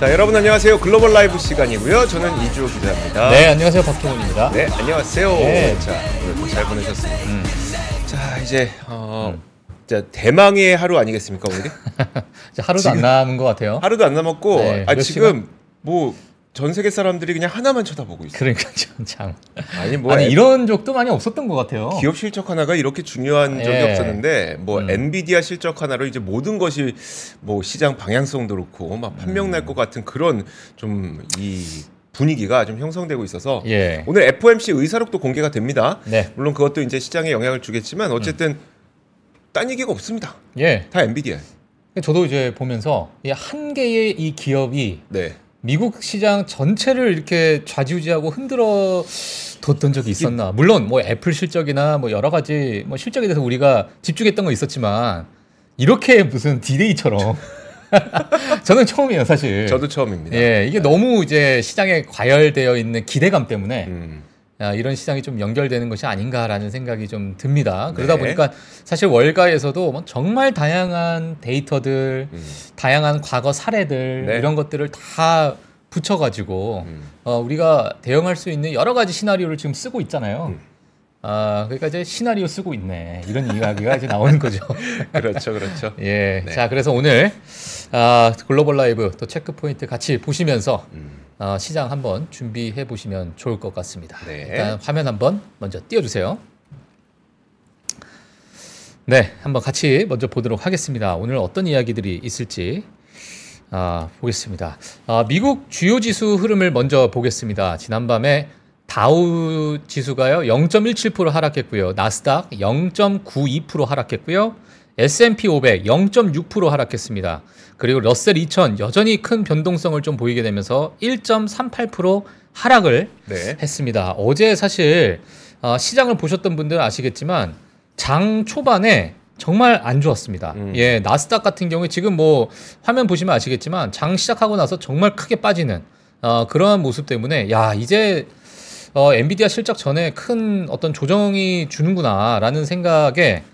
자, 여러분 안녕하세요. 글로벌 라이브 시간이고요. 저는 이주호 기자입니다. 네, 안녕하세요. 박종훈입니다. 네, 안녕하세요. 네. 자, 오늘도 잘 보내셨습니다. 음. 자, 이제 어, 자, 대망의 하루 아니겠습니까, 오늘이? 하루도 지금- 안 남은 것 같아요. 하루도 안 남았고 네, 아, 몇 지금 뭐 전 세계 사람들이 그냥 하나만 쳐다보고 있어요. 그러니까 참, 참. 아니 뭐 아니 애- 이런 적도 많이 없었던 것 같아요. 기업 실적 하나가 이렇게 중요한 적이 예. 없었는데 뭐 음. 엔비디아 실적 하나로 이제 모든 것이 뭐 시장 방향성도 그렇고 막 판명 음. 날것 같은 그런 좀 이 분위기가 좀 형성되고 있어서 예. 오늘 FOMC 의사록도 공개가 됩니다. 네. 물론 그것도 이제 시장에 영향을 주겠지만 어쨌든 딴 얘기가 없습니다. 예. 다 엔비디아. 저도 이제 보면서 이한 개의 이 기업이 네. 미국 시장 전체를 이렇게 좌지우지하고 흔들어 뒀던 적이 있었나? 물론 뭐 애플 실적이나 뭐 여러 가지 뭐 실적에 대해서 우리가 집중했던 건 있었지만 이렇게 무슨 디데이처럼 저는 처음이에요, 사실. 저도 처음입니다. 예, 이게 너무 이제 시장에 과열되어 있는 기대감 때문에 음. 아, 이런 시장이 좀 연결되는 것이 아닌가라는 생각이 좀 듭니다. 그러다 네. 보니까 사실 월가에서도 뭐 정말 다양한 데이터들, 음. 다양한 과거 사례들 네. 이런 것들을 다 붙여가지고 음. 어, 우리가 대응할 수 있는 여러 가지 시나리오를 지금 쓰고 있잖아요. 음. 아, 그러니까 이제 시나리오 쓰고 있네 이런 이야기가 이제 나오는 거죠. 그렇죠, 그렇죠. 예, 네. 자 그래서 오늘 아, 글로벌 라이브 또 체크 포인트 같이 보시면서 음. 어, 시장 한번 준비해 보시면 좋을 것 같습니다. 네. 일단 화면 한번 먼저 띄워주세요. 네, 한번 같이 먼저 보도록 하겠습니다. 오늘 어떤 이야기들이 있을지 아, 보겠습니다. 아, 미국 주요 지수 흐름을 먼저 보겠습니다. 지난밤에 다우 지수가요 0.17% 하락했고요. 나스닥 0.92% 하락했고요. S&P 500 0.6% 하락했습니다. 그리고 러셀 2000 여전히 큰 변동성을 좀 보이게 되면서 1.38% 하락을 네. 했습니다. 어제 사실 어, 시장을 보셨던 분들은 아시겠지만 장 초반에 정말 안 좋았습니다. 음. 예, 나스닥 같은 경우에 지금 뭐 화면 보시면 아시겠지만 장 시작하고 나서 정말 크게 빠지는 어, 그러한 모습 때문에 야 이제 어, 엔비디아 실적 전에 큰 어떤 조정이 주는구나라는 생각에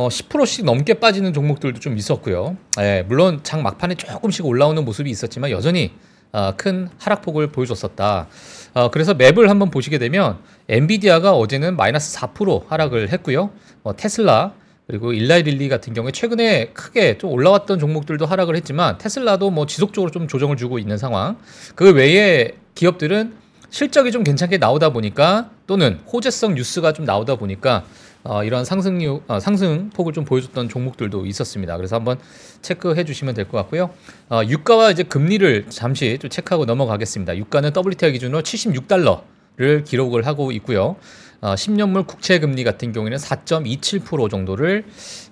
어, 10%씩 넘게 빠지는 종목들도 좀 있었고요. 예, 물론 장 막판에 조금씩 올라오는 모습이 있었지만 여전히 어, 큰 하락폭을 보여줬었다. 어, 그래서 맵을 한번 보시게 되면 엔비디아가 어제는 마이너스 4% 하락을 했고요. 어, 테슬라 그리고 일라이 릴리 같은 경우에 최근에 크게 좀 올라왔던 종목들도 하락을 했지만 테슬라도 뭐 지속적으로 좀 조정을 주고 있는 상황. 그 외에 기업들은 실적이 좀 괜찮게 나오다 보니까 또는 호재성 뉴스가 좀 나오다 보니까 어, 이런 상승률 어, 상승폭을 좀 보여줬던 종목들도 있었습니다. 그래서 한번 체크해 주시면 될 것 같고요. 어, 유가와 이제 금리를 잠시 좀 체크하고 넘어가겠습니다. 유가는 WTI 기준으로 76달러를 기록을 하고 있고요. 어, 10년물 국채 금리 같은 경우에는 4.27% 정도를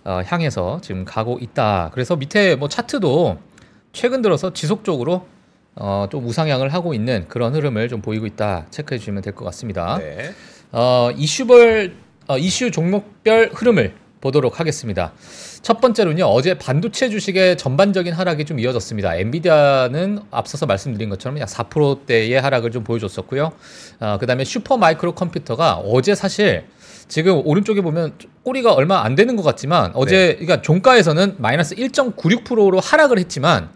어, 향해서 지금 가고 있다. 그래서 밑에 뭐 차트도 최근 들어서 지속적으로 어, 좀 우상향을 하고 있는 그런 흐름을 좀 보이고 있다. 체크해 주시면 될 것 같습니다. 네. 어, 이슈별 어, 이슈 종목별 흐름을 보도록 하겠습니다. 첫 번째로는요. 어제 반도체 주식의 전반적인 하락이 좀 이어졌습니다. 엔비디아는 앞서서 말씀드린 것처럼 약 4%대의 하락을 좀 보여줬었고요. 어, 그 다음에 슈퍼 마이크로 컴퓨터가 어제 사실 지금 오른쪽에 보면 꼬리가 얼마 안 되는 것 같지만 어제 그러니까 종가에서는 마이너스 1.96%로 하락을 했지만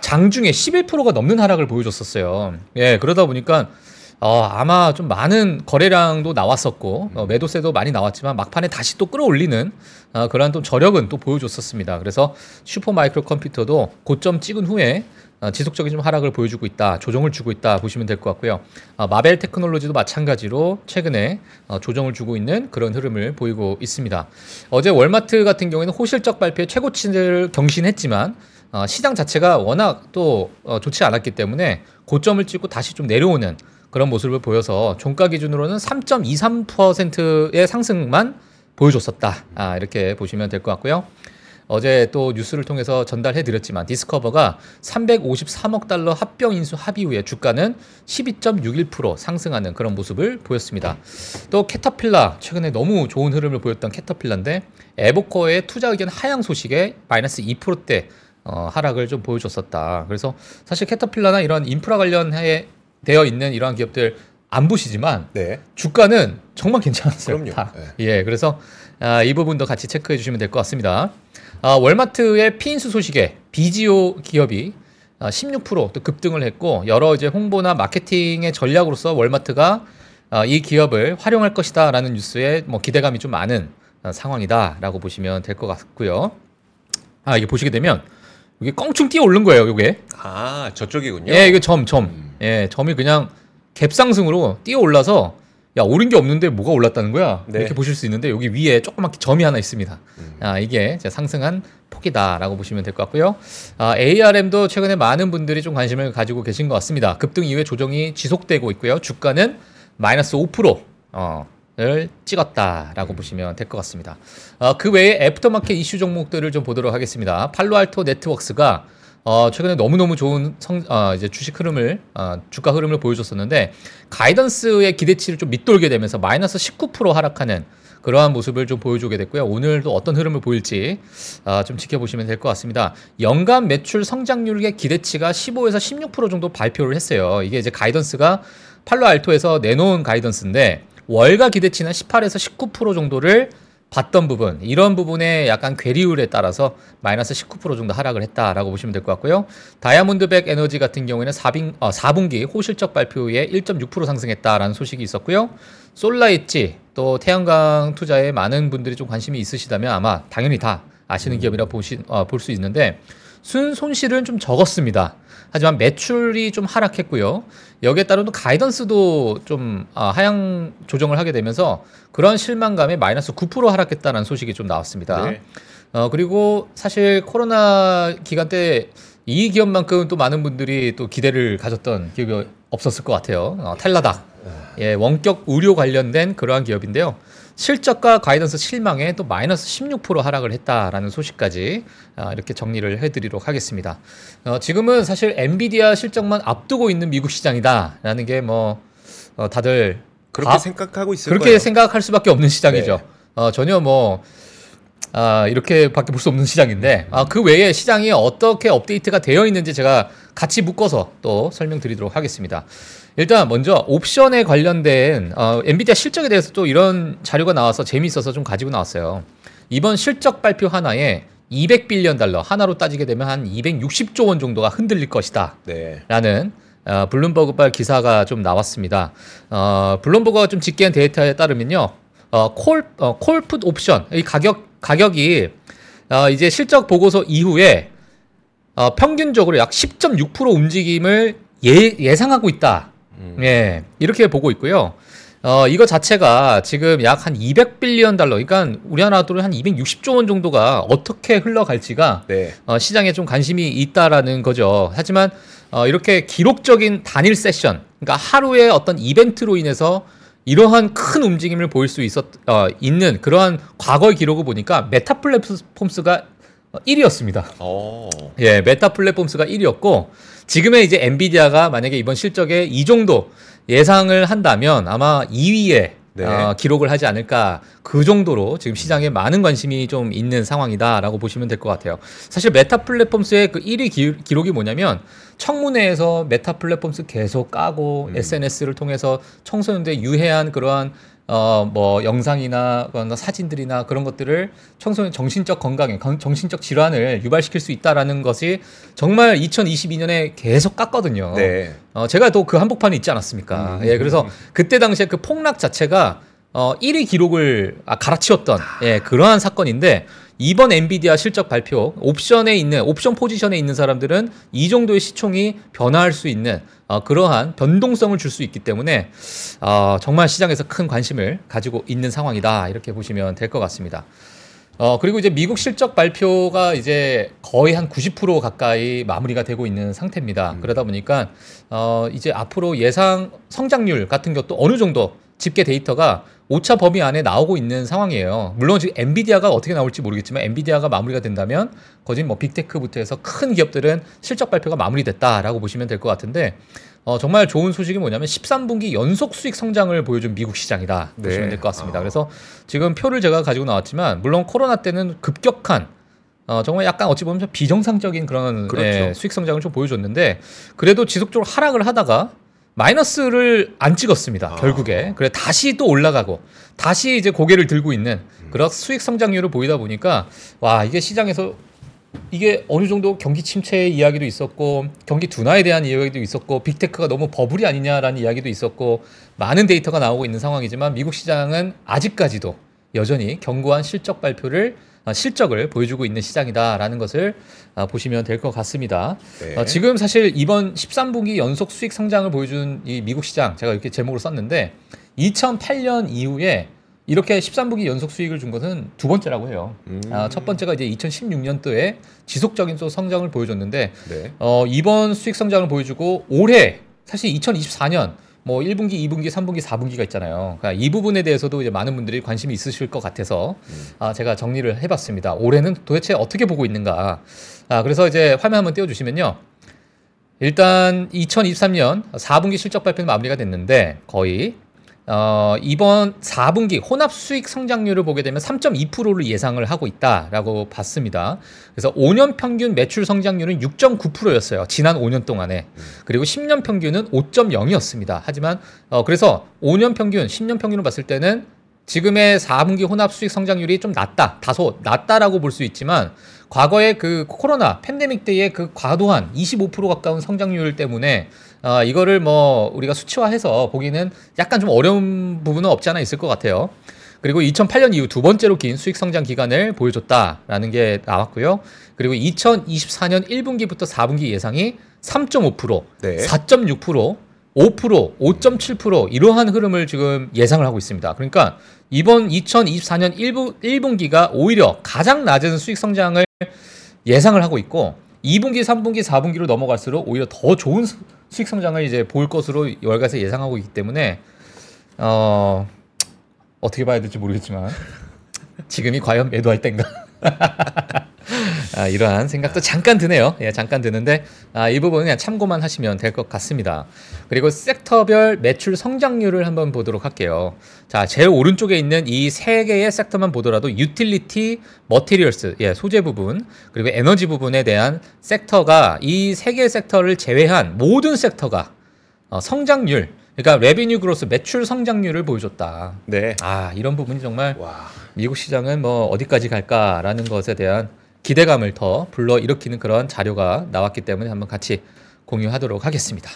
장중에 11%가 넘는 하락을 보여줬었어요. 예, 그러다 보니까 어, 아마 좀 많은 거래량도 나왔었고 어, 매도세도 많이 나왔지만 막판에 다시 또 끌어올리는 어, 그러한 또 저력은 또 보여줬었습니다. 그래서 슈퍼 마이크로 컴퓨터도 고점 찍은 후에 어, 지속적인 좀 하락을 보여주고 있다, 조정을 주고 있다 보시면 될 것 같고요. 어, 마벨 테크놀로지도 마찬가지로 최근에 어, 조정을 주고 있는 그런 흐름을 보이고 있습니다. 어제 월마트 같은 경우에는 호실적 발표에 최고치를 경신했지만 어, 시장 자체가 워낙 또 어, 좋지 않았기 때문에 고점을 찍고 다시 좀 내려오는 그런 모습을 보여서 종가 기준으로는 3.23%의 상승만 보여줬었다. 아, 이렇게 보시면 될 것 같고요. 어제 또 뉴스를 통해서 전달해 드렸지만 디스커버가 353억 달러 합병 인수 합의 후에 주가는 12.61% 상승하는 그런 모습을 보였습니다. 또 캐터필라 최근에 너무 좋은 흐름을 보였던 캐터필라인데 에보커의 투자 의견 하향 소식에 마이너스 2%대 어, 하락을 좀 보여줬었다. 그래서 사실 캐터필라나 이런 인프라 관련해 되어 있는 이러한 기업들 안 보시지만 네. 주가는 정말 괜찮았어요. 그럼요. 다. 네. 예, 그래서 아, 이 부분도 같이 체크해 주시면 될 것 같습니다. 아, 월마트의 피인수 소식에 비지오 기업이 어, 16%또 급등을 했고 여러 이제 홍보나 마케팅의 전략으로서 월마트가 어, 이 기업을 활용할 것이다라는 뉴스에 뭐 기대감이 좀 많은 어, 상황이다라고 보시면 될 것 같고요. 아 이게 보시게 되면 이게 껑충 뛰어 오른 거예요, 이게. 아 저쪽이군요. 예, 이게 점, 점. 예, 점이 그냥 갭상승으로 뛰어 올라서 야 오른 게 없는데 뭐가 올랐다는 거야 네. 이렇게 보실 수 있는데 여기 위에 조그맣게 점이 하나 있습니다. 음. 아 이게 상승한 폭이다라고 보시면 될 것 같고요. 아, ARM도 최근에 많은 분들이 좀 관심을 가지고 계신 것 같습니다. 급등 이후에 조정이 지속되고 있고요. 주가는 마이너스 5%. 어, 을 찍었다라고 보시면 될 것 같습니다. 어, 그 외에 애프터마켓 이슈 종목들을 좀 보도록 하겠습니다. 팔로알토 네트워크스가 어, 최근에 너무너무 좋은 성, 어, 이제 주식 흐름을, 어, 주가 흐름을 보여줬었는데, guidance의 기대치를 좀 밑돌게 되면서 마이너스 19% 하락하는 그러한 모습을 좀 보여주게 됐고요. 오늘도 어떤 흐름을 보일지 어, 좀 지켜보시면 될 것 같습니다. 연간 매출 성장률의 기대치가 15에서 16% 정도 발표를 했어요. 이게 이제 가이던스가 팔로알토에서 내놓은 가이던스인데, 월가 기대치는 18에서 19% 정도를 봤던 부분 이런 부분에 약간 괴리율에 따라서 마이너스 19% 정도 하락을 했다라고 보시면 될 것 같고요. 다이아몬드백 에너지 같은 경우에는 4빙, 어, 4분기 호실적 발표에 1.6% 상승했다라는 소식이 있었고요. 솔라있지 또 태양광 투자에 많은 분들이 좀 관심이 있으시다면 아마 당연히 다 아시는 기업이라 보시, 어, 볼수 있는데 순 손실은 좀 적었습니다. 하지만 매출이 좀 하락했고요. 여기에 따른 또 가이던스도 좀 아, 하향 조정을 하게 되면서 그런 실망감에 마이너스 9% 하락했다는 소식이 좀 나왔습니다. 네. 어, 그리고 사실 코로나 기간 때 이 기업만큼 또 많은 분들이 또 기대를 가졌던 기업이 없었을 것 같아요. 어, 텔라닥. 예, 원격 의료 관련된 그러한 기업인데요. 실적과 가이던스 실망에 또 마이너스 16% 하락을 했다라는 소식까지 아, 이렇게 정리를 해드리도록 하겠습니다. 어, 지금은 사실 엔비디아 실적만 앞두고 있는 미국 시장이다라는 게뭐 어, 다들 그렇게 아, 생각하고 있을 그렇게 거예요. 생각할 수밖에 없는 시장이죠. 네. 어, 전혀 뭐 아, 이렇게밖에 볼 수 없는 시장인데 아, 그 외에 시장이 어떻게 업데이트가 되어 있는지 제가 같이 묶어서 또 설명드리도록 하겠습니다. 일단 먼저 옵션에 관련된 어, 엔비디아 실적에 대해서 또 이런 자료가 나와서 재미있어서 좀 가지고 나왔어요. 이번 실적 발표 하나에 200 billion 달러 하나로 따지게 되면 한 260조 원 정도가 흔들릴 것이다. 네. 라는 어, 블룸버그발 기사가 좀 나왔습니다. 어, 블룸버그가 좀 집계한 데이터에 따르면요, 어, 콜, 어, 콜풋 옵션 이 가격 가격이 어, 이제 실적 보고서 이후에 어, 평균적으로 약 10.6% 움직임을 예, 예상하고 있다. 음. 예, 이렇게 보고 있고요. 어, 이거 자체가 지금 약 한 200 billion 달러, 그러니까 우리나라 돈으로 한 260조 원 정도가 어떻게 흘러갈지가 네. 어, 시장에 좀 관심이 있다라는 거죠. 하지만 어, 이렇게 기록적인 단일 세션, 그러니까 하루의 어떤 이벤트로 인해서 이러한 큰 움직임을 보일 수 있었 어, 있는 그러한 과거의 기록을 보니까 메타 플랫폼스가 1위였습니다. 어. 예, 메타 플랫폼스가 1위였고 지금의 이제 엔비디아가 만약에 이번 실적에 이 정도 예상을 한다면 아마 2위에 네. 어, 기록을 하지 않을까 그 정도로 지금 시장에 많은 관심이 좀 있는 상황이다라고 보시면 될 것 같아요. 사실 메타 플랫폼스의 그 1위 기, 록이 뭐냐면 청문회에서 메타 플랫폼스 계속 까고 음. SNS를 통해서 청소년들 유해한 그러한 어 뭐 영상이나 사진들이나 그런 것들을 청소년 정신적 건강에 건- 정신적 질환을 유발시킬 수 있다라는 것이 정말 2022년에 계속 깠거든요. 네. 어, 제가 또 그 한복판에 있지 않았습니까? 음. 예, 그래서 그때 당시에 그 폭락 자체가 어, 1위 기록을 아, 갈아치웠던 예, 그러한 사건인데 이번 엔비디아 실적 발표 옵션에 있는 옵션 포지션에 있는 사람들은 이 정도의 시총이 변화할 수 있는 어, 그러한 변동성을 줄 수 있기 때문에 어, 정말 시장에서 큰 관심을 가지고 있는 상황이다 이렇게 보시면 될 것 같습니다. 어, 그리고 이제 미국 실적 발표가 이제 거의 한 90% 가까이 마무리가 되고 있는 상태입니다. 그러다 보니까, 어, 이제 앞으로 예상 성장률 같은 것도 어느 정도 집계 데이터가 오차 범위 안에 나오고 있는 상황이에요. 물론 지금 엔비디아가 어떻게 나올지 모르겠지만 엔비디아가 마무리가 된다면 거진 뭐 빅테크부터 해서 큰 기업들은 실적 발표가 마무리됐다라고 보시면 될 것 같은데 어, 정말 좋은 소식이 뭐냐면 13분기 연속 수익 성장을 보여준 미국 시장이다 네. 보시면 될 것 같습니다. 아. 그래서 지금 표를 제가 가지고 나왔지만 물론 코로나 때는 급격한 어, 정말 약간 어찌 보면 좀 비정상적인 그런 그렇죠. 예, 수익 성장을 좀 보여줬는데 그래도 지속적으로 하락을 하다가 마이너스를 안 찍었습니다. 아. 결국에 그래 다시 또 올라가고 다시 이제 고개를 들고 있는 그런 수익 성장률을 보이다 보니까 와 이게 시장에서 이게 어느 정도 경기 침체의 이야기도 있었고 경기 둔화에 대한 이야기도 있었고 빅테크가 너무 버블이 아니냐라는 이야기도 있었고 많은 데이터가 나오고 있는 상황이지만 미국 시장은 아직까지도 여전히 견고한 실적 발표를 아, 실적을 보여주고 있는 시장이다라는 것을 아, 보시면 될 것 같습니다. 네. 어, 지금 사실 이번 13분기 연속 수익 성장을 보여준 이 미국 시장 제가 이렇게 제목으로 썼는데 2008년 이후에 이렇게 13분기 연속 수익을 준 것은 두 번째라고 해요. 음. 아, 첫 번째가 이제 2016년도에 지속적인 또 성장을 보여줬는데 네. 어, 이번 수익 성장을 보여주고 올해 사실 2024년 뭐 1분기, 2분기, 3분기, 4분기가 있잖아요. 그러니까 이 부분에 대해서도 이제 많은 분들이 관심이 있으실 것 같아서 아, 제가 정리를 해봤습니다. 올해는 도대체 어떻게 보고 있는가. 아, 그래서 이제 화면 한번 띄워주시면요. 일단 2023년 4분기 실적 발표는 마무리가 됐는데 거의 어, 이번 4분기 혼합 수익 성장률을 보게 되면 3.2%를 예상을 하고 있다라고 봤습니다. 그래서 5년 평균 매출 성장률은 6.9%였어요. 지난 5년 동안에. 그리고 10년 평균은 5.0이었습니다. 하지만 어, 그래서 5년 평균, 10년 평균을 봤을 때는 지금의 4분기 혼합 수익 성장률이 좀 낮다, 다소 낮다라고 볼 수 있지만 과거에 그 코로나 팬데믹 때의 그 과도한 25% 가까운 성장률 때문에 어, 이거를 뭐 우리가 수치화해서 보기는 약간 좀 어려운 부분은 없지 않아 있을 것 같아요. 그리고 2008년 이후 두 번째로 긴 수익 성장 기간을 보여줬다라는 게 나왔고요. 그리고 2024년 1분기부터 4분기 예상이 3.5%, 네. 4.6%, 5%, 5.7% 이러한 흐름을 지금 예상을 하고 있습니다. 그러니까 이번 2024년 1부, 1분기가 오히려 가장 낮은 수익 성장을 예상을 하고 있고 2분기, 3분기, 4분기로 넘어갈수록 오히려 더 좋은 수- 수익 성장을 이제 볼 것으로 월가에서 예상하고 있기 때문에 어 어떻게 봐야 될지 모르겠지만 지금이 과연 매도할 때인가? 아, 이러한 생각도 잠깐 드네요. 예, 잠깐 드는데 아, 이 부분은 그냥 참고만 하시면 될 것 같습니다. 그리고 섹터별 매출 성장률을 한번 보도록 할게요. 자, 제일 오른쪽에 있는 이 세 개의 섹터만 보더라도 유틸리티, materials, 예, 소재 부분, 그리고 에너지 부분에 대한 섹터가 이 세 개의 섹터를 제외한 모든 섹터가 어, 성장률, 그러니까 revenue growth 매출 성장률을 보여줬다. 네. 아, 이런 부분이 정말 와. 미국 시장은 뭐 어디까지 갈까라는 것에 대한 기대감을 더 불러 일으키는 그런 자료가 나왔기 때문에 한번 같이 공유하도록 하겠습니다.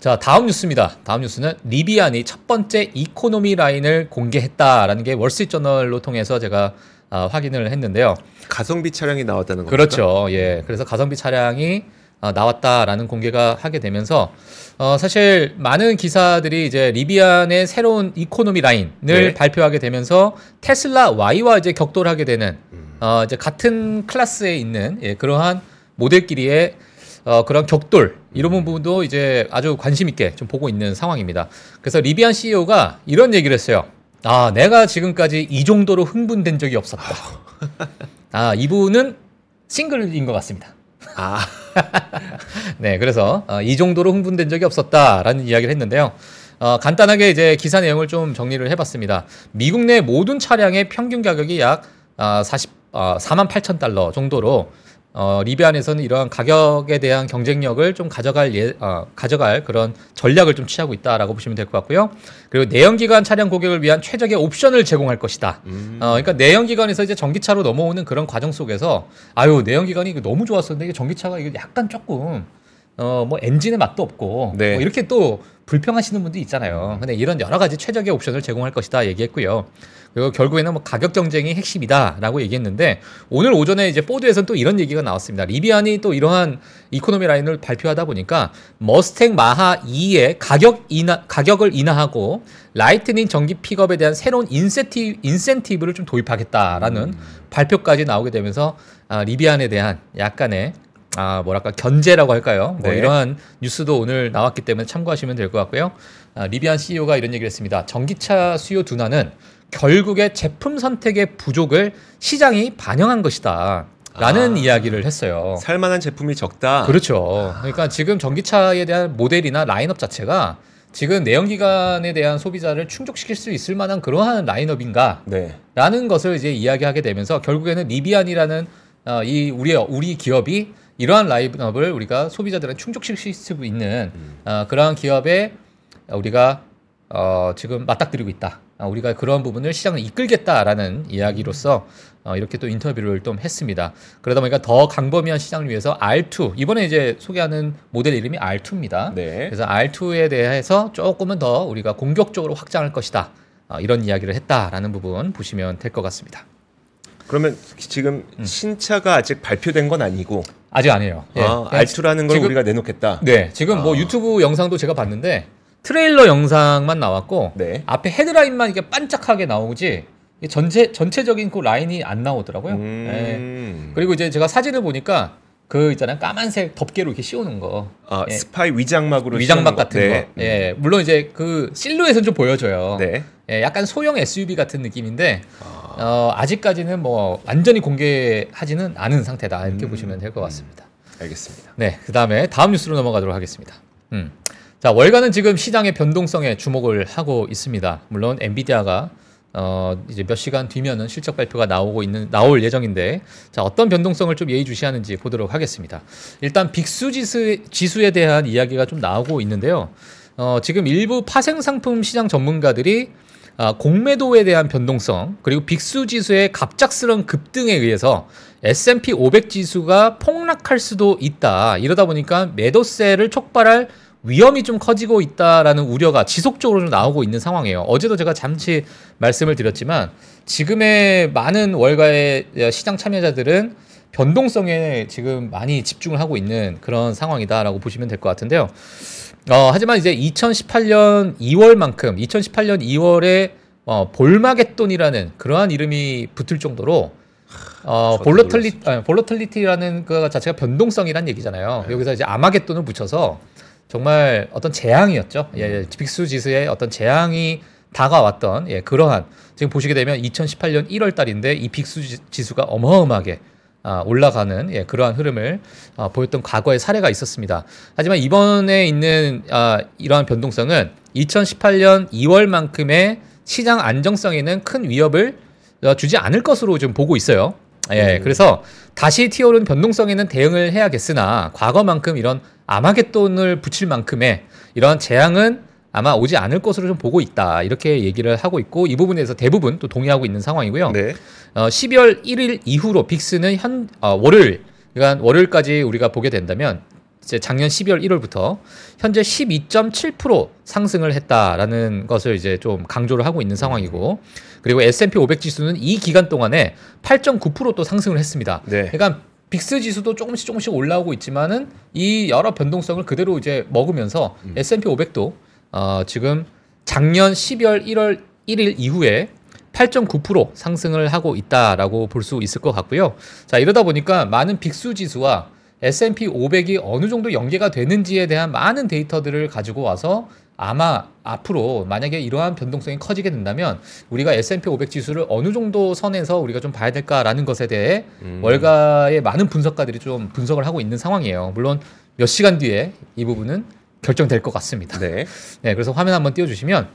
자, 다음 뉴스입니다. 다음 뉴스는 리비안이 첫 번째 economy line을 공개했다라는 게 월스트리트저널로 통해서 제가 아, 확인을 했는데요. 가성비 차량이 나왔다는 겁니까? 그렇죠. 예. 그래서 가성비 차량이 어, 나왔다라는 공개가 하게 되면서 어, 사실 많은 기사들이 이제 리비안의 새로운 economy line을 네. 발표하게 되면서 테슬라 Y와 이제 격돌을 하게 되는 음. 어, 이제 같은 클래스에 있는 예, 그러한 모델끼리의 어, 그런 격돌 이런 부분도 이제 아주 관심 있게 좀 보고 있는 상황입니다. 그래서 리비안 CEO가 이런 얘기를 했어요. 아, 내가 지금까지 이 정도로 흥분된 적이 없었다. 아, 이분은 싱글인 것 같습니다. 아, 네, 그래서 어, 이 정도로 흥분된 적이 없었다라는 이야기를 했는데요. 어, 간단하게 이제 기사 내용을 좀 정리를 해봤습니다. 미국 내 모든 차량의 평균 가격이 약 아, 40, 어, 4만 8천 달러 정도로 어, 리비안에서는 이러한 가격에 대한 경쟁력을 좀 가져갈 예, 어, 가져갈 그런 전략을 좀 취하고 있다라고 보시면 될 것 같고요. 그리고 내연기관 차량 고객을 위한 최적의 옵션을 제공할 것이다. 음. 어, 그러니까 내연기관에서 이제 전기차로 넘어오는 그런 과정 속에서 아유 내연기관이 이거 너무 좋았었는데 이게 전기차가 이거 약간 조금 어 뭐 엔진의 맛도 없고 네. 뭐 이렇게 또 불평하시는 분도 있잖아요. 근데 이런 여러 가지 최적의 옵션을 제공할 것이다 얘기했고요. 그리고 결국에는 뭐 가격 경쟁이 핵심이다라고 얘기했는데 오늘 오전에 이제 포드에서는 또 이런 얘기가 나왔습니다. 리비안이 또 이러한 economy line을 발표하다 보니까 머스탱 마하 E의 가격 인하 가격을 인하하고 라이트닝 전기 픽업에 대한 새로운 인센티 인센티브를 좀 도입하겠다라는 발표까지 나오게 되면서 아, 리비안에 대한 약간의 아 뭐랄까 견제라고 할까요? 뭐 네. 이러한 뉴스도 오늘 나왔기 때문에 참고하시면 될 것 같고요. 아, 리비안 CEO가 이런 얘기를 했습니다. 전기차 수요 둔화는 결국에 제품 선택의 부족을 시장이 반영한 것이다. 라는 아. 이야기를 했어요. 살만한 제품이 적다. 그렇죠. 그러니까 지금 전기차에 대한 모델이나 라인업 자체가 지금 내연기관에 대한 소비자를 충족시킬 수 있을 만한 그러한 라인업인가 네. 라는 것을 이제 이야기하게 되면서 결국에는 리비안이라는 어, 이 우리 우리 기업이 이러한 라인업을 우리가 소비자들은 충족시킬 수 있는 음. 어, 그러한 기업에 우리가 어, 지금 맞닥뜨리고 있다. 아, 우리가 그런 부분을 시장을 이끌겠다라는 이야기로서 어, 이렇게 또 인터뷰를 좀 했습니다. 그러다 보니까 더 강범위한 시장을 위해서 R2 이번에 이제 소개하는 모델 이름이 R2입니다. 네. 그래서 R2에 대해서 조금은 더 우리가 공격적으로 확장할 것이다. 어, 이런 이야기를 했다라는 부분 보시면 될 것 같습니다. 그러면 지금 음. 신차가 아직 발표된 건 아니고 아직 아니에요. 예. 아, R2라는 걸 지금- 우리가 내놓겠다. 네, 지금 뭐 아. 유튜브 영상도 제가 봤는데 트레일러 영상만 나왔고 네. 앞에 헤드라인만 이게 반짝하게 나오지 전체 전체적인 그 라인이 안 나오더라고요. 예. 음. 그리고 이제 제가 사진을 보니까 그 있잖아요 까만색 덮개로 이렇게 씌우는 거 아, 예. 스파이 위장막으로 위장막 씌우는 거. 같은 네. 거. 예, 물론 이제 그 실루엣은 좀 보여줘요. 네. 예, 약간 소형 SUV 같은 느낌인데 아, 어, 아직까지는 뭐 완전히 공개하지는 않은 상태다 이렇게 음. 보시면 될 것 같습니다. 알겠습니다. 네, 그 다음에 다음 뉴스로 넘어가도록 하겠습니다. 음. 자, 월가는 지금 시장의 변동성에 주목을 하고 있습니다. 물론 엔비디아가 어, 이제 몇 시간 뒤면은 실적 발표가 나오고 있는 나올 예정인데 자 어떤 변동성을 좀 예의주시하는지 보도록 하겠습니다. 일단 빅수 지수 지수에 대한 이야기가 좀 나오고 있는데요. 어, 지금 일부 파생 상품 시장 전문가들이 아, 공매도에 대한 변동성 그리고 빅수 지수의 갑작스러운 급등에 의해서 S&P 500 지수가 폭락할 수도 있다. 이러다 보니까 매도세를 촉발할 위험이 좀 커지고 있다라는 우려가 지속적으로 좀 나오고 있는 상황이에요. 어제도 제가 잠시 말씀을 드렸지만 지금의 많은 월가의 시장 참여자들은 변동성에 지금 많이 집중을 하고 있는 그런 상황이다라고 보시면 될 것 같은데요. 어, 하지만 이제 2018년 2월만큼 2018년 2월에 어, 볼마겟돈이라는 그러한 이름이 붙을 정도로 어, 볼러틀리 아, 볼러틀리티라는 그 자체가 변동성이란 얘기잖아요. 네. 여기서 이제 아마겟돈을 붙여서 정말 어떤 재앙이었죠. 예, 예, 빅수 지수의 어떤 재앙이 다가왔던 예, 그러한 지금 보시게 되면 2018년 1월 달인데 이 빅수 지- 지수가 어마어마하게 아, 올라가는 예, 그러한 흐름을 아, 보였던 과거의 사례가 있었습니다. 하지만 이번에 있는 아, 이러한 변동성은 2018년 2월만큼의 시장 안정성에는 큰 위협을 어, 주지 않을 것으로 좀 보고 있어요. 예, 음. 그래서 다시 튀어오른 변동성에는 대응을 해야겠으나 과거만큼 이런 아마겟돈을 붙일 만큼의 이런 재앙은 아마 오지 않을 것으로 좀 보고 있다 이렇게 얘기를 하고 있고 이 부분에서 대부분 또 동의하고 있는 상황이고요. 네. 어, 12월 1일 이후로 빅스는 현 어, 월요일 그러니까 월요일까지 우리가 보게 된다면 이제 작년 12월 1월부터 현재 12.7% 상승을 했다라는 것을 이제 좀 강조를 하고 있는 상황이고 그리고 S&P 500 지수는 이 기간 동안에 8.9%또 상승을 했습니다. 네. 그러니까 빅스 지수도 조금씩 조금씩 올라오고 있지만은 이 여러 변동성을 그대로 이제 먹으면서 음. S&P 500도 어, 지금 작년 12월 1월 1일 이후에 8.9% 상승을 하고 있다라고 볼 수 있을 것 같고요. 자 이러다 보니까 많은 빅수 지수와 S&P 500이 어느 정도 연계가 되는지에 대한 많은 데이터들을 가지고 와서 아마 앞으로 만약에 이러한 변동성이 커지게 된다면 우리가 S&P 500 지수를 어느 정도 선에서 우리가 좀 봐야 될까라는 것에 대해 음. 월가의 많은 분석가들이 좀 분석을 하고 있는 상황이에요. 물론 몇 시간 뒤에 이 부분은 결정될 것 같습니다. 네. 네, 그래서 화면 한번 띄워주시면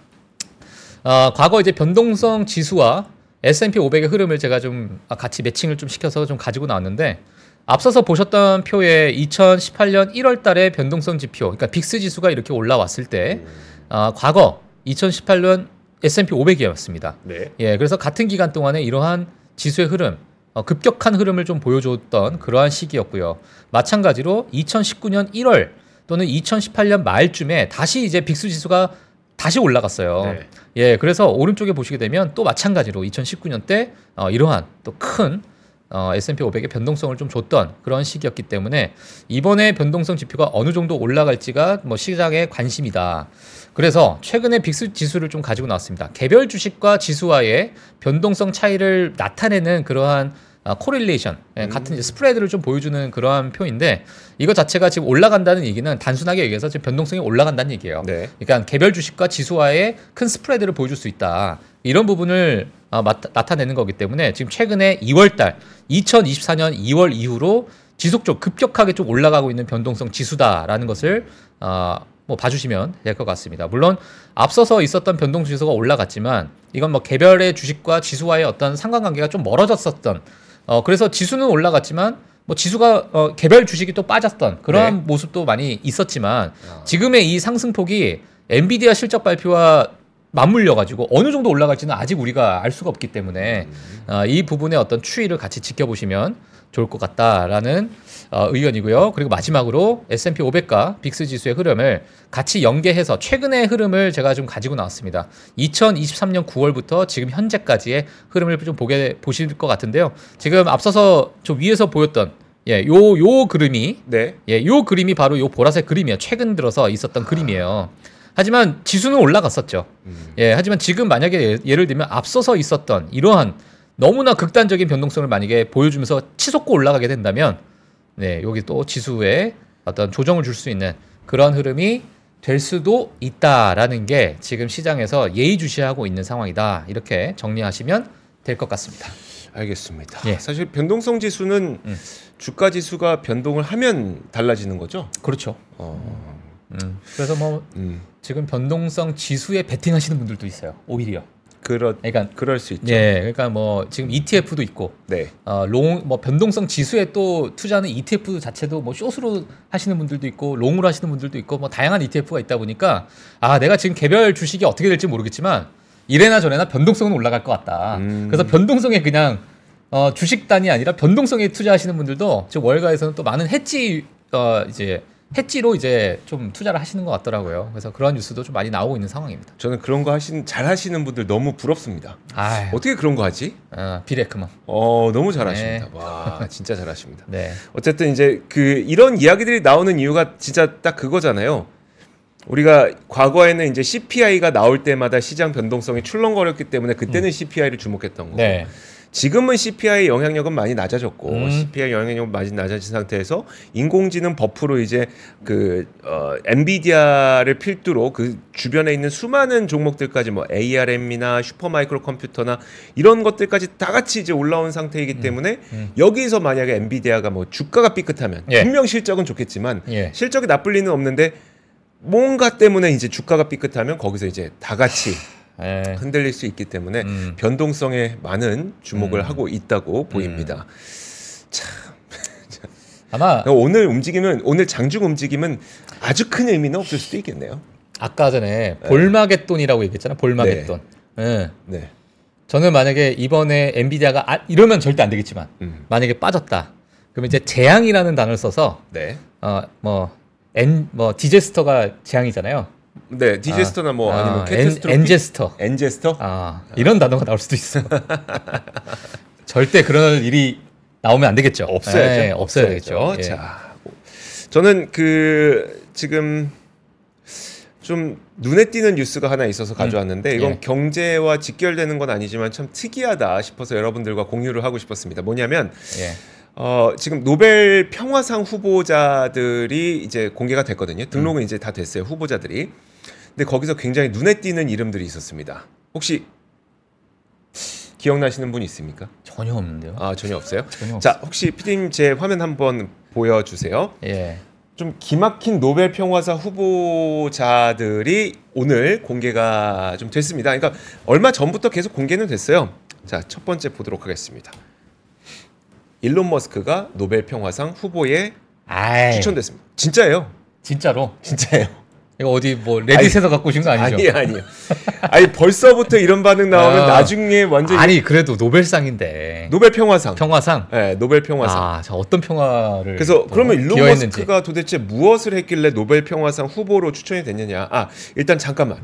어, 과거 이제 변동성 지수와 S&P 500의 흐름을 제가 좀 같이 매칭을 좀 시켜서 좀 가지고 나왔는데 앞서서 보셨던 표에 2018년 1월달의 변동성 지표, 그러니까 빅스 지수가 이렇게 올라왔을 때 어, 과거 2018년 S&P 500이었습니다. 네. 예, 그래서 같은 기간 동안에 이러한 지수의 흐름, 어, 급격한 흐름을 좀 보여줬던 그러한 시기였고요. 마찬가지로 2019년 1월 또는 2018년 말쯤에 다시 이제 빅스 지수가 다시 올라갔어요. 네. 예, 그래서 오른쪽에 보시게 되면 또 마찬가지로 2019년 때 어, 이러한 또큰 어, S&P 500의 변동성을 좀 줬던 그런 시기였기 때문에 이번에 변동성 지표가 어느 정도 올라갈지가 뭐 시장의 관심이다. 그래서 최근에 VIX 지수를 좀 가지고 나왔습니다. 개별 주식과 지수와의 변동성 차이를 나타내는 그러한 아, correlation 예, 같은 이제 스프레드를 좀 보여주는 그러한 표인데 이거 자체가 지금 올라간다는 얘기는 단순하게 얘기해서 지금 변동성이 올라간다는 얘기예요. 네. 그러니까 개별 주식과 지수와의 큰 스프레드를 보여줄 수 있다. 이런 부분을 어, 마타- 나타내는 거기 때문에 지금 최근에 2월달 2024년 2월 이후로 지속적 급격하게 좀 올라가고 있는 변동성 지수다라는 것을 어, 뭐 봐주시면 될 것 같습니다. 물론 앞서서 있었던 변동 지수가 올라갔지만 이건 뭐 개별의 주식과 지수와의 어떤 상관관계가 좀 멀어졌었던 어, 그래서 지수는 올라갔지만 뭐 지수가 어, 개별 주식이 또 빠졌던 그러한 네. 모습도 많이 있었지만 아. 지금의 이 상승폭이 엔비디아 실적 발표와 맞물려 가지고 어느 정도 올라갈지는 아직 우리가 알 수가 없기 때문에 어, 이 부분의 어떤 추이를 같이 지켜보시면 좋을 것 같다라는 어, 의견이고요. 그리고 마지막으로 S&P 500과 빅스 지수의 흐름을 같이 연계해서 최근의 흐름을 제가 좀 가지고 나왔습니다. 2023년 9월부터 지금 현재까지의 흐름을 좀 보게 보실 것 같은데요. 지금 앞서서 저 위에서 보였던 예, 요 요 그림이 네. 예, 요 그림이 바로 요 보라색 그림이에요. 최근 들어서 있었던 그림이에요. 하지만 지수는 올라갔었죠. 음. 예, 하지만 지금 만약에 예- 예를 들면 앞서서 있었던 이러한 너무나 극단적인 변동성을 만약에 보여주면서 치솟고 올라가게 된다면, 네, 여기 또 지수에 어떤 조정을 줄 수 있는 그런 흐름이 될 수도 있다라는 게 지금 시장에서 예의주시하고 있는 상황이다. 이렇게 정리하시면 될 것 같습니다. 알겠습니다. 예. 사실 변동성 지수는 음. 주가 지수가 변동을 하면 달라지는 거죠. 그렇죠. 어. 음, 그래서 뭐 음. 지금 변동성 지수에 베팅하시는 분들도 있어요. 오히려. 그렇 그러니까 그럴 수 있죠. 예, 그러니까 뭐 지금 ETF도 있고 네. 어, 롱, 뭐 변동성 지수에 또 투자하는 ETF 자체도 뭐 숏으로 하시는 분들도 있고 롱으로 하시는 분들도 있고 뭐 다양한 ETF가 있다 보니까 아 내가 지금 개별 주식이 어떻게 될지 모르겠지만 이래나 저래나 변동성은 올라갈 것 같다. 음. 그래서 변동성에 그냥 어, 주식단이 아니라 변동성에 투자하시는 분들도 지금 월가에서는 또 많은 해지 어, 이제 해지로 이제 좀 투자를 하시는 것 같더라고요. 그래서 그런 뉴스도 좀 많이 나오고 있는 상황입니다. 저는 그런 거 하신 잘 하시는 분들 너무 부럽습니다. 아, 어떻게 그런 거 하지? 어, 빌 애크만. 어, 너무 잘하십니다. 네. 와, 진짜 잘하십니다. 네. 어쨌든 이제 그 이런 이야기들이 나오는 이유가 진짜 딱 그거잖아요. 우리가 과거에는 이제 CPI가 나올 때마다 시장 변동성이 출렁거렸기 때문에 그때는 CPI를 주목했던 거고 네. 지금은 CPI 영향력은 많이 낮아졌고 음. CPI 영향력은 많이 낮아진 상태에서 인공지능 buff로 이제 그 어, 엔비디아를 필두로 그 주변에 있는 수많은 종목들까지 뭐 ARM이나 슈퍼마이크로 컴퓨터나 이런 것들까지 다 같이 이제 올라온 상태이기 때문에 음. 여기서 만약에 엔비디아가 뭐 주가가 삐끗하면 예. 분명 실적은 좋겠지만 예. 실적이 나쁠 리는 없는데 뭔가 때문에 이제 주가가 삐끗하면 거기서 이제 다 같이 예. 흔들릴 수 있기 때문에 음. 변동성에 많은 주목을 음. 하고 있다고 보입니다. 아마 오늘 움직임은 오늘 장중 움직임은 아주 큰 의미는 없을 수도 있겠네요. 아까 전에 Volmageddon이라고 얘기했잖아. Volmageddon. 예. 네. 저는 만약에 이번에 엔비디아가 아, 이러면 절대 안 되겠지만 음. 만약에 빠졌다. 그러면 이제 재앙이라는 단어를 써서 네. 어뭐엔뭐 디제스터가 재앙이잖아요. 네. disaster나 뭐 아, 아니면 엔- catastrophe 엔제스터. 엔제스터 아 이런 단어가 나올 수도 있어. 절대 그런 일이 나오면 안 되겠죠. 없어야죠. 예, 없어야 되겠죠. 예. 자, 저는 그 지금 좀 눈에 띄는 뉴스가 하나 있어서 가져왔는데 이건 예. 경제와 직결되는 건 아니지만 참 특이하다 싶어서 여러분들과 공유를 하고 싶었습니다. 뭐냐면 예. 어, 지금 노벨 평화상 후보자들이 이제 공개가 됐거든요. 등록은 이제 다 됐어요. 후보자들이. 근데 거기서 굉장히 눈에 띄는 이름들이 있었습니다. 혹시 기억나시는 분 있습니까? 전혀 없는데요. 아 전혀 없어요. 전혀. 자 혹시 피디님 제 화면 한번 보여주세요. 예. 좀 기막힌 노벨 평화상 후보자들이 오늘 공개가 좀 됐습니다. 그러니까 얼마 전부터 계속 공개는 됐어요. 자 첫 번째 보도록 하겠습니다. 일론 머스크가 노벨 평화상 후보에 아이, 추천됐습니다. 진짜예요. 진짜로 진짜예요. 이거 어디 뭐 레딧에서 갖고 오신 거 아니죠? 아니요, 아니요. 아니 벌써부터 이런 반응 나오면 아. 나중에 완전 히 아니 그래도 노벨상인데 노벨 평화상. 평화상. 네, 노벨 평화상. 아, 자 어떤 평화를 그래서 그러면 어, 일론 기여했는지. 머스크가 도대체 무엇을 했길래 노벨 평화상 후보로 추천이 됐느냐? 아 일단 잠깐만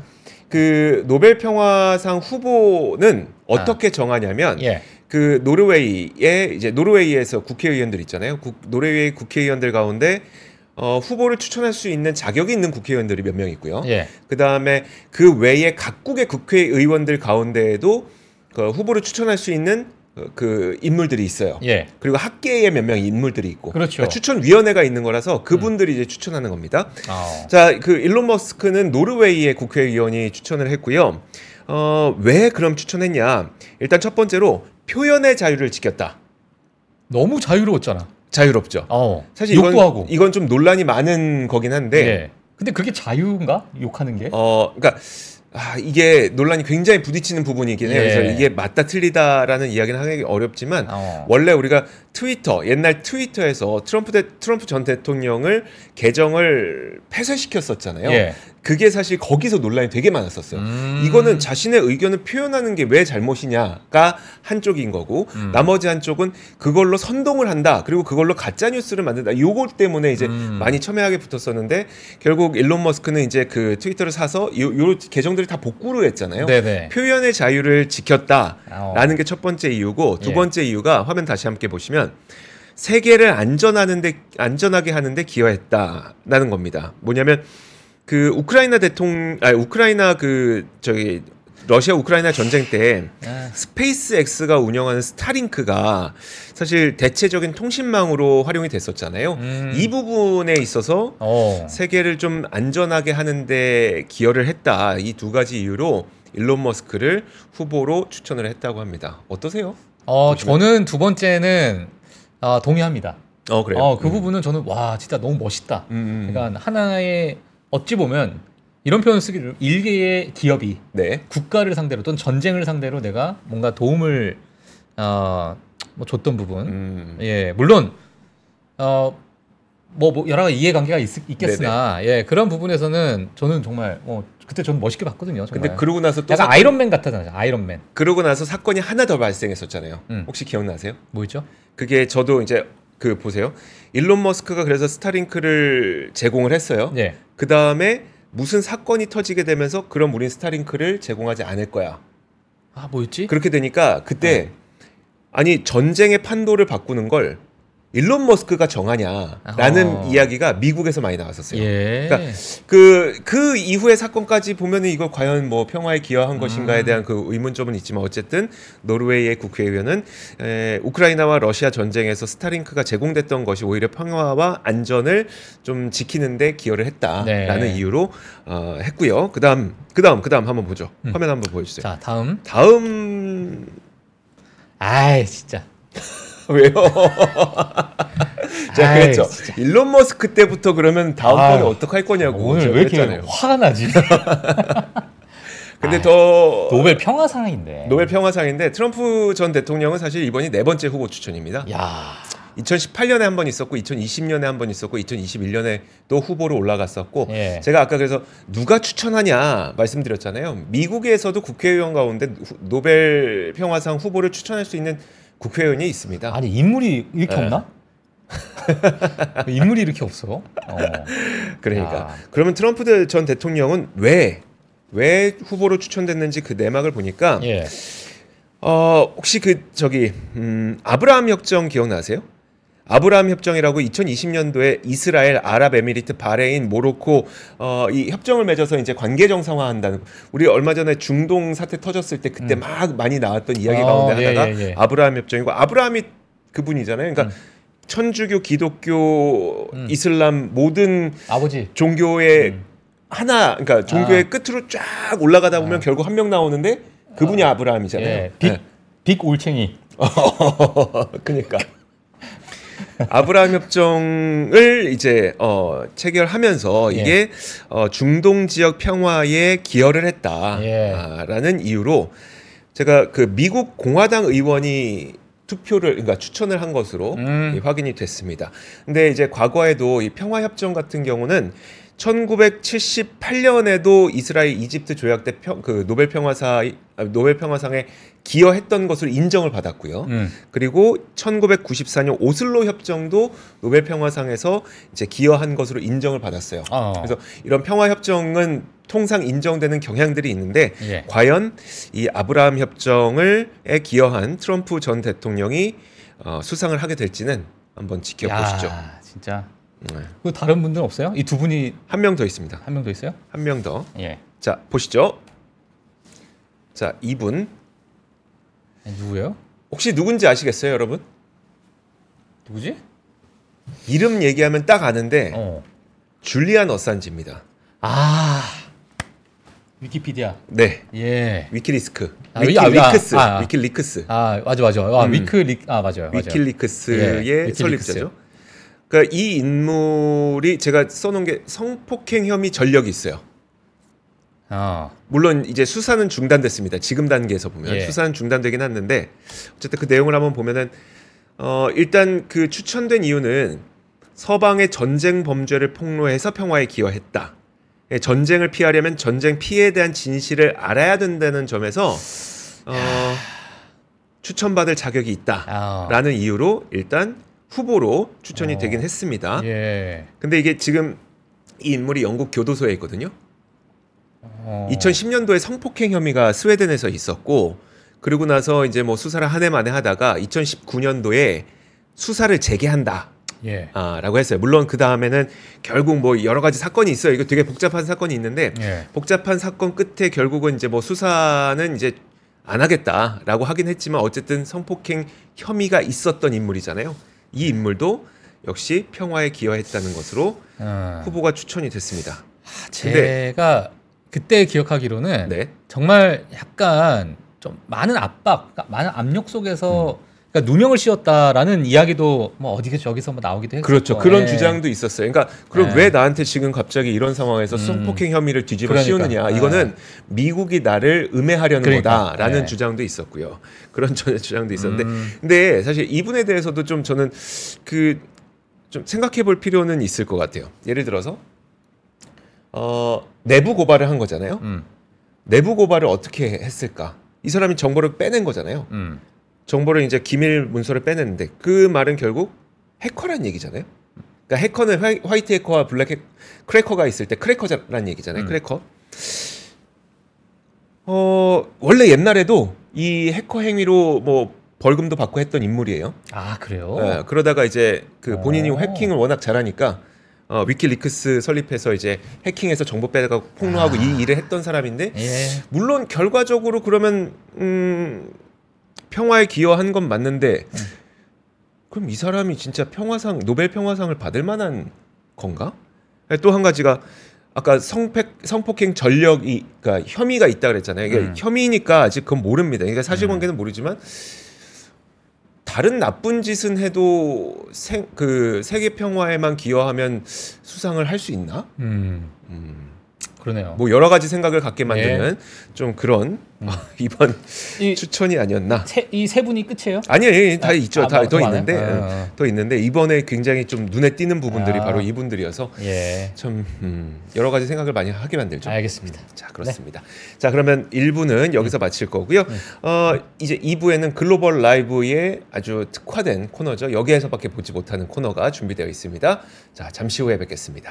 그 노벨 평화상 후보는 어떻게 정하냐면 아. 예. 그 노르웨이에 이제 노르웨이에서 국회의원들 있잖아요. 국, 노르웨이 국회의원들 가운데 어, 후보를 추천할 수 있는 자격이 있는 국회의원들이 몇 명 있고요. 예. 그 다음에 그 외에 각국의 국회의원들 가운데에도 그 후보를 추천할 수 있는 어, 그 인물들이 있어요. 예. 그리고 학계에 몇 명의 인물들이 있고 그렇죠. 그러니까 추천 위원회가 있는 거라서 그분들이 이제 추천하는 겁니다. 어. 자, 그 일론 머스크는 노르웨이의 국회의원이 추천을 했고요. 어, 왜 그럼 추천했냐? 일단 첫 번째로 표현의 자유를 지켰다. 너무 자유로웠잖아. 자유롭죠. 어. 사실 이건 하고. 이건 좀 논란이 많은 거긴 한데 예. 근데 그게 자유인가? 욕하는 게? 어, 그러니까 아, 이게 논란이 굉장히 부딪히는 부분이긴 해요. 예. 그래서 이게 맞다 틀리다라는 이야기는 하기 어렵지만 어. 원래 우리가 트위터 옛날 트위터에서 트럼프 대, 트럼프 전 대통령을 계정을 폐쇄시켰었잖아요. 예. 그게 사실 거기서 논란이 되게 많았었어요. 음. 이거는 자신의 의견을 표현하는 게 왜 잘못이냐가 한쪽인 거고 음. 나머지 한쪽은 그걸로 선동을 한다. 그리고 그걸로 가짜 뉴스를 만든다. 요거 때문에 이제 음. 많이 첨예하게 붙었었는데 결국 일론 머스크는 이제 그 트위터를 사서 요, 요 계정들을 다 복구를 했잖아요. 네네. 표현의 자유를 지켰다라는 어. 게 첫 번째 이유고 두 예. 번째 이유가 화면 다시 함께 보시면 세계를 안전하는데 안전하게 하는데 기여했다라는 겁니다. 뭐냐면 그 우크라이나 대통령 아 우크라이나 그 저기 러시아 우크라이나 전쟁 때 아, 스페이스 X가 운영하는 스타링크가 사실 대체적인 통신망으로 활용이 됐었잖아요. 음. 이 부분에 있어서 어. 세계를 좀 안전하게 하는데 기여를 했다. 이 두 가지 이유로 일론 머스크를 후보로 추천을 했다고 합니다. 어떠세요? 어, 저는 두 번째는 아, 동의합니다. 어 그래요. 어, 그 부분은 저는 와 진짜 너무 멋있다. 음, 음. 그러니까 하나의 어찌 보면 이런 표현을 쓰기를 일개의 기업이 네. 국가를 상대로 또는 전쟁을 상대로 내가 뭔가 도움을 어, 뭐 줬던 부분. 음. 예, 물론 어, 뭐, 뭐 여러 가지 이해관계가 있, 있겠으나 예 그런 부분에서는 저는 정말 어, 그때 저는 멋있게 봤거든요. 정말. 근데 그러고 나서 또 약간 사건- 아이론맨 같았잖아요. 아이론맨. 그러고 나서 사건이 하나 더 발생했었잖아요. 음. 혹시 기억나세요? 뭐였죠? 그게 저도 이제 그 보세요. 일론 머스크가 그래서 스타링크를 제공을 했어요. 예. 그 다음에 무슨 사건이 터지게 되면서 그럼 우린 스타링크를 제공하지 않을 거야. 아 뭐였지? 그렇게 되니까 그때 네. 아니 전쟁의 판도를 바꾸는 걸 일론 머스크가 정하냐라는 어. 이야기가 미국에서 많이 나왔었어요. 예. 그러니까 그, 그 이후의 사건까지 보면은 이걸 과연 뭐 평화에 기여한 것인가에 음. 대한 그 의문점은 있지만 어쨌든 노르웨이의 국회의원은 에, 우크라이나와 러시아 전쟁에서 스타링크가 제공됐던 것이 오히려 평화와 안전을 좀 지키는데 기여를 했다라는 네. 이유로 어, 했고요. 그다음 그다음 그다음 한번 보죠. 음. 화면 한번 보여주세요. 자 다음. 다음 아이 진짜. 왜요? 제가 아이, 그랬죠. 진짜. 일론 머스크 때부터 그러면 다음번에 아유, 어떡할 거냐고 오늘 왜 이렇게 그랬잖아요. 화가 나지? 근데 아이, 더 노벨 평화상인데. 노벨 평화상인데 트럼프 전 대통령은 사실 이번이 네 번째 후보 추천입니다. 야. 2018년에 한 번 있었고 2020년에 한 번 있었고 2021년에 또 후보로 올라갔었고 예. 제가 아까 그래서 누가 추천하냐 말씀드렸잖아요. 미국에서도 국회의원 가운데 후- 노벨 평화상 후보를 추천할 수 있는 국회의원이 있습니다. 아니 인물이 이렇게 네. 없나? 인물이 이렇게 없어. 어. 그러니까 야. 그러면 트럼프 전 대통령은 왜 왜 후보로 추천됐는지 그 내막을 보니까 예. 어 혹시 그 저기 음 아브라함 협정 기억나세요? 아브라함 협정이라고 2020년도에 이스라엘, 아랍에미리트, 바레인, 모로코 어, 이 협정을 맺어서 이제 관계 정상화한다는 우리 얼마 전에 중동 사태 터졌을 때 그때 막 많이 나왔던 이야기 어, 가운데 예, 하나가 예, 예. 아브라함 협정이고 아브라함이 그분이잖아요. 그러니까 음. 천주교, 기독교, 음. 이슬람 모든 아버지. 종교의 음. 하나 그러니까 종교의 아. 끝으로 쫙 올라가다 보면 결국 한 명 나오는데 그분이 아 브라함이잖아요. 예. 빅, 네. 빅 올챙이. 그러니까 아브라함 협정을 이제 어, 체결하면서 예. 이게 어, 중동 지역 평화에 기여를 예. 했다라는 이유로 제가 그 미국 공화당 의원이 투표를 그러니까 추천을 한 것으로 음. 이 확인이 됐습니다. 근데 이제 과거에도 이 평화 협정 같은 경우는 1978년에도 이스라엘 이집트 조약 때 평, 그 노벨 평화사 아, 노벨 평화상에 기여했던 것으로 인정을 받았고요. 음. 그리고 1994년 오슬로 협정도 노벨 평화상에서 이제 기여한 것으로 인정을 받았어요. 어. 그래서 이런 평화 협정은 통상 인정되는 경향들이 있는데 예. 과연 이 아브라함 협정을 에 기여한 트럼프 전 대통령이 어, 수상을 하게 될지는 한번 지켜보시죠. 야, 진짜. 네. 그 다른 분들 없어요? 이 두 분이 한 명 더 있습니다. 한 명 더 있어요? 한 명 더. 예. 자 보시죠. 자 이분 아니, 누구예요? 혹시 누군지 아시겠어요, 여러분? 누구지? 이름 얘기하면 딱 아는데 어. 줄리안 어산지입니다. 아. 위키피디아. 네. 예. 위키리스크. 아, 위키, 위- 아, 아, 위크스. 아, 아. 위킬리크스. 아, 맞아 맞아. 아, 음. 위클리 아, 맞아요. 맞아요. 위킬리크스의 예. 설립자죠. 그러니까 이 인물이 제가 써놓은 게 성폭행 혐의 전력이 있어요. 어. 물론 이제 수사는 중단됐습니다. 지금 단계에서 보면 예. 수사는 중단되긴 했는데 어쨌든 그 내용을 한번 보면은 어, 일단 그 추천된 이유는 서방의 전쟁 범죄를 폭로해서 평화에 기여했다. 예, 전쟁을 피하려면 전쟁 피해에 대한 진실을 알아야 된다는 점에서 어, 추천받을 자격이 아. 있다라는 이유로 일단 후보로 추천이 어. 되긴 했습니다. 예. 근데 이게 지금 이 인물이 영국 교도소에 있거든요. 어. 2010년도에 성폭행 혐의가 스웨덴에서 있었고 그리고 나서 이제 뭐 수사를 한 해 만에 하다가 2019년도에 수사를 재개한다. 예. 아, 라고 했어요. 물론 그 다음에는 결국 뭐 여러 가지 사건이 있어요. 이거 되게 복잡한 사건이 있는데 예. 복잡한 사건 끝에 결국은 이제 뭐 수사는 이제 안 하겠다라고 하긴 했지만 어쨌든 성폭행 혐의가 있었던 인물이잖아요. 이 인물도 역시 평화에 기여했다는 것으로 어. 후보가 추천이 됐습니다. 제가 그때 기억하기로는 네. 정말 약간 좀 많은 압박, 그러니까 많은 압력 속에서 음. 그러니까 누명을 씌웠다라는 이야기도 뭐 어디서 저기서 뭐 나오기도 했고 그렇죠. 그런 주장도 있었어요. 그러니까 그럼 네. 왜 나한테 지금 갑자기 이런 상황에서 음. 성폭행 혐의를 뒤집어 그러니까. 씌우느냐? 네. 이거는 미국이 나를 음해하려는 그러니까. 거다라는 네. 주장도 있었고요. 그런 저- 주장도 있었는데, 음. 근데 사실 이분에 대해서도 좀 저는 그 좀 생각해 볼 필요는 있을 것 같아요. 예를 들어서 어, 내부 고발을 한 거잖아요. 음, 내부 고발을 어떻게 했을까? 이 사람이 정보를 빼낸 거잖아요. 음. 정보를 이제 기밀 문서를 빼냈는데 그 말은 결국 해커란 얘기잖아요. 그러니까 해커는 화이, 화이트 해커와 블랙 해 크래커가 있을 때 크래커란 얘기잖아요. 음. 크래커. 어 원래 옛날에도 이 해커 행위로 뭐 벌금도 받고 했던 인물이에요. 아 그래요? 예, 그러다가 이제 그 본인이 오. 해킹을 워낙 잘하니까 어, 위키리크스 설립해서 이제 해킹해서 정보 빼다가 폭로하고 아. 이 일을 했던 사람인데 예. 물론 결과적으로 그러면 음, 평화에 기여한 건 맞는데 그럼 이 사람이 진짜 평화상 노벨 평화상을 받을 만한 건가? 또 한 가지가 아까 성폭 성폭행 전력이 그러니까 혐의가 있다 그랬잖아요. 이게 음. 혐의니까 아직 그건 모릅니다. 그러니까 사실관계는 모르지만 다른 나쁜 짓은 해도 생, 그 세계 평화에만 기여하면 수상을 할 수 있나? 음 음, 그러네요. 뭐 여러 가지 생각을 갖게 만드는 좀 그런 이번 이 추천이 아니었나? 이 세 분이 끝이에요? 아니에요, 다 아, 있죠, 아, 다 뭐, 더더 많아요? 있는데, 어, 예, 어. 더 있는데 이번에 굉장히 좀 눈에 띄는 부분들이 아. 바로 이분들이어서 예. 참 음, 여러 가지 생각을 많이 하게 만들죠. 알겠습니다. 자 그렇습니다. 자 그러면 1부는 여기서 마칠 거고요. 어, 이제 2부에는 글로벌 라이브의 아주 특화된 코너죠. 여기에서밖에 보지 못하는 코너가 준비되어 있습니다. 자 잠시 후에 뵙겠습니다.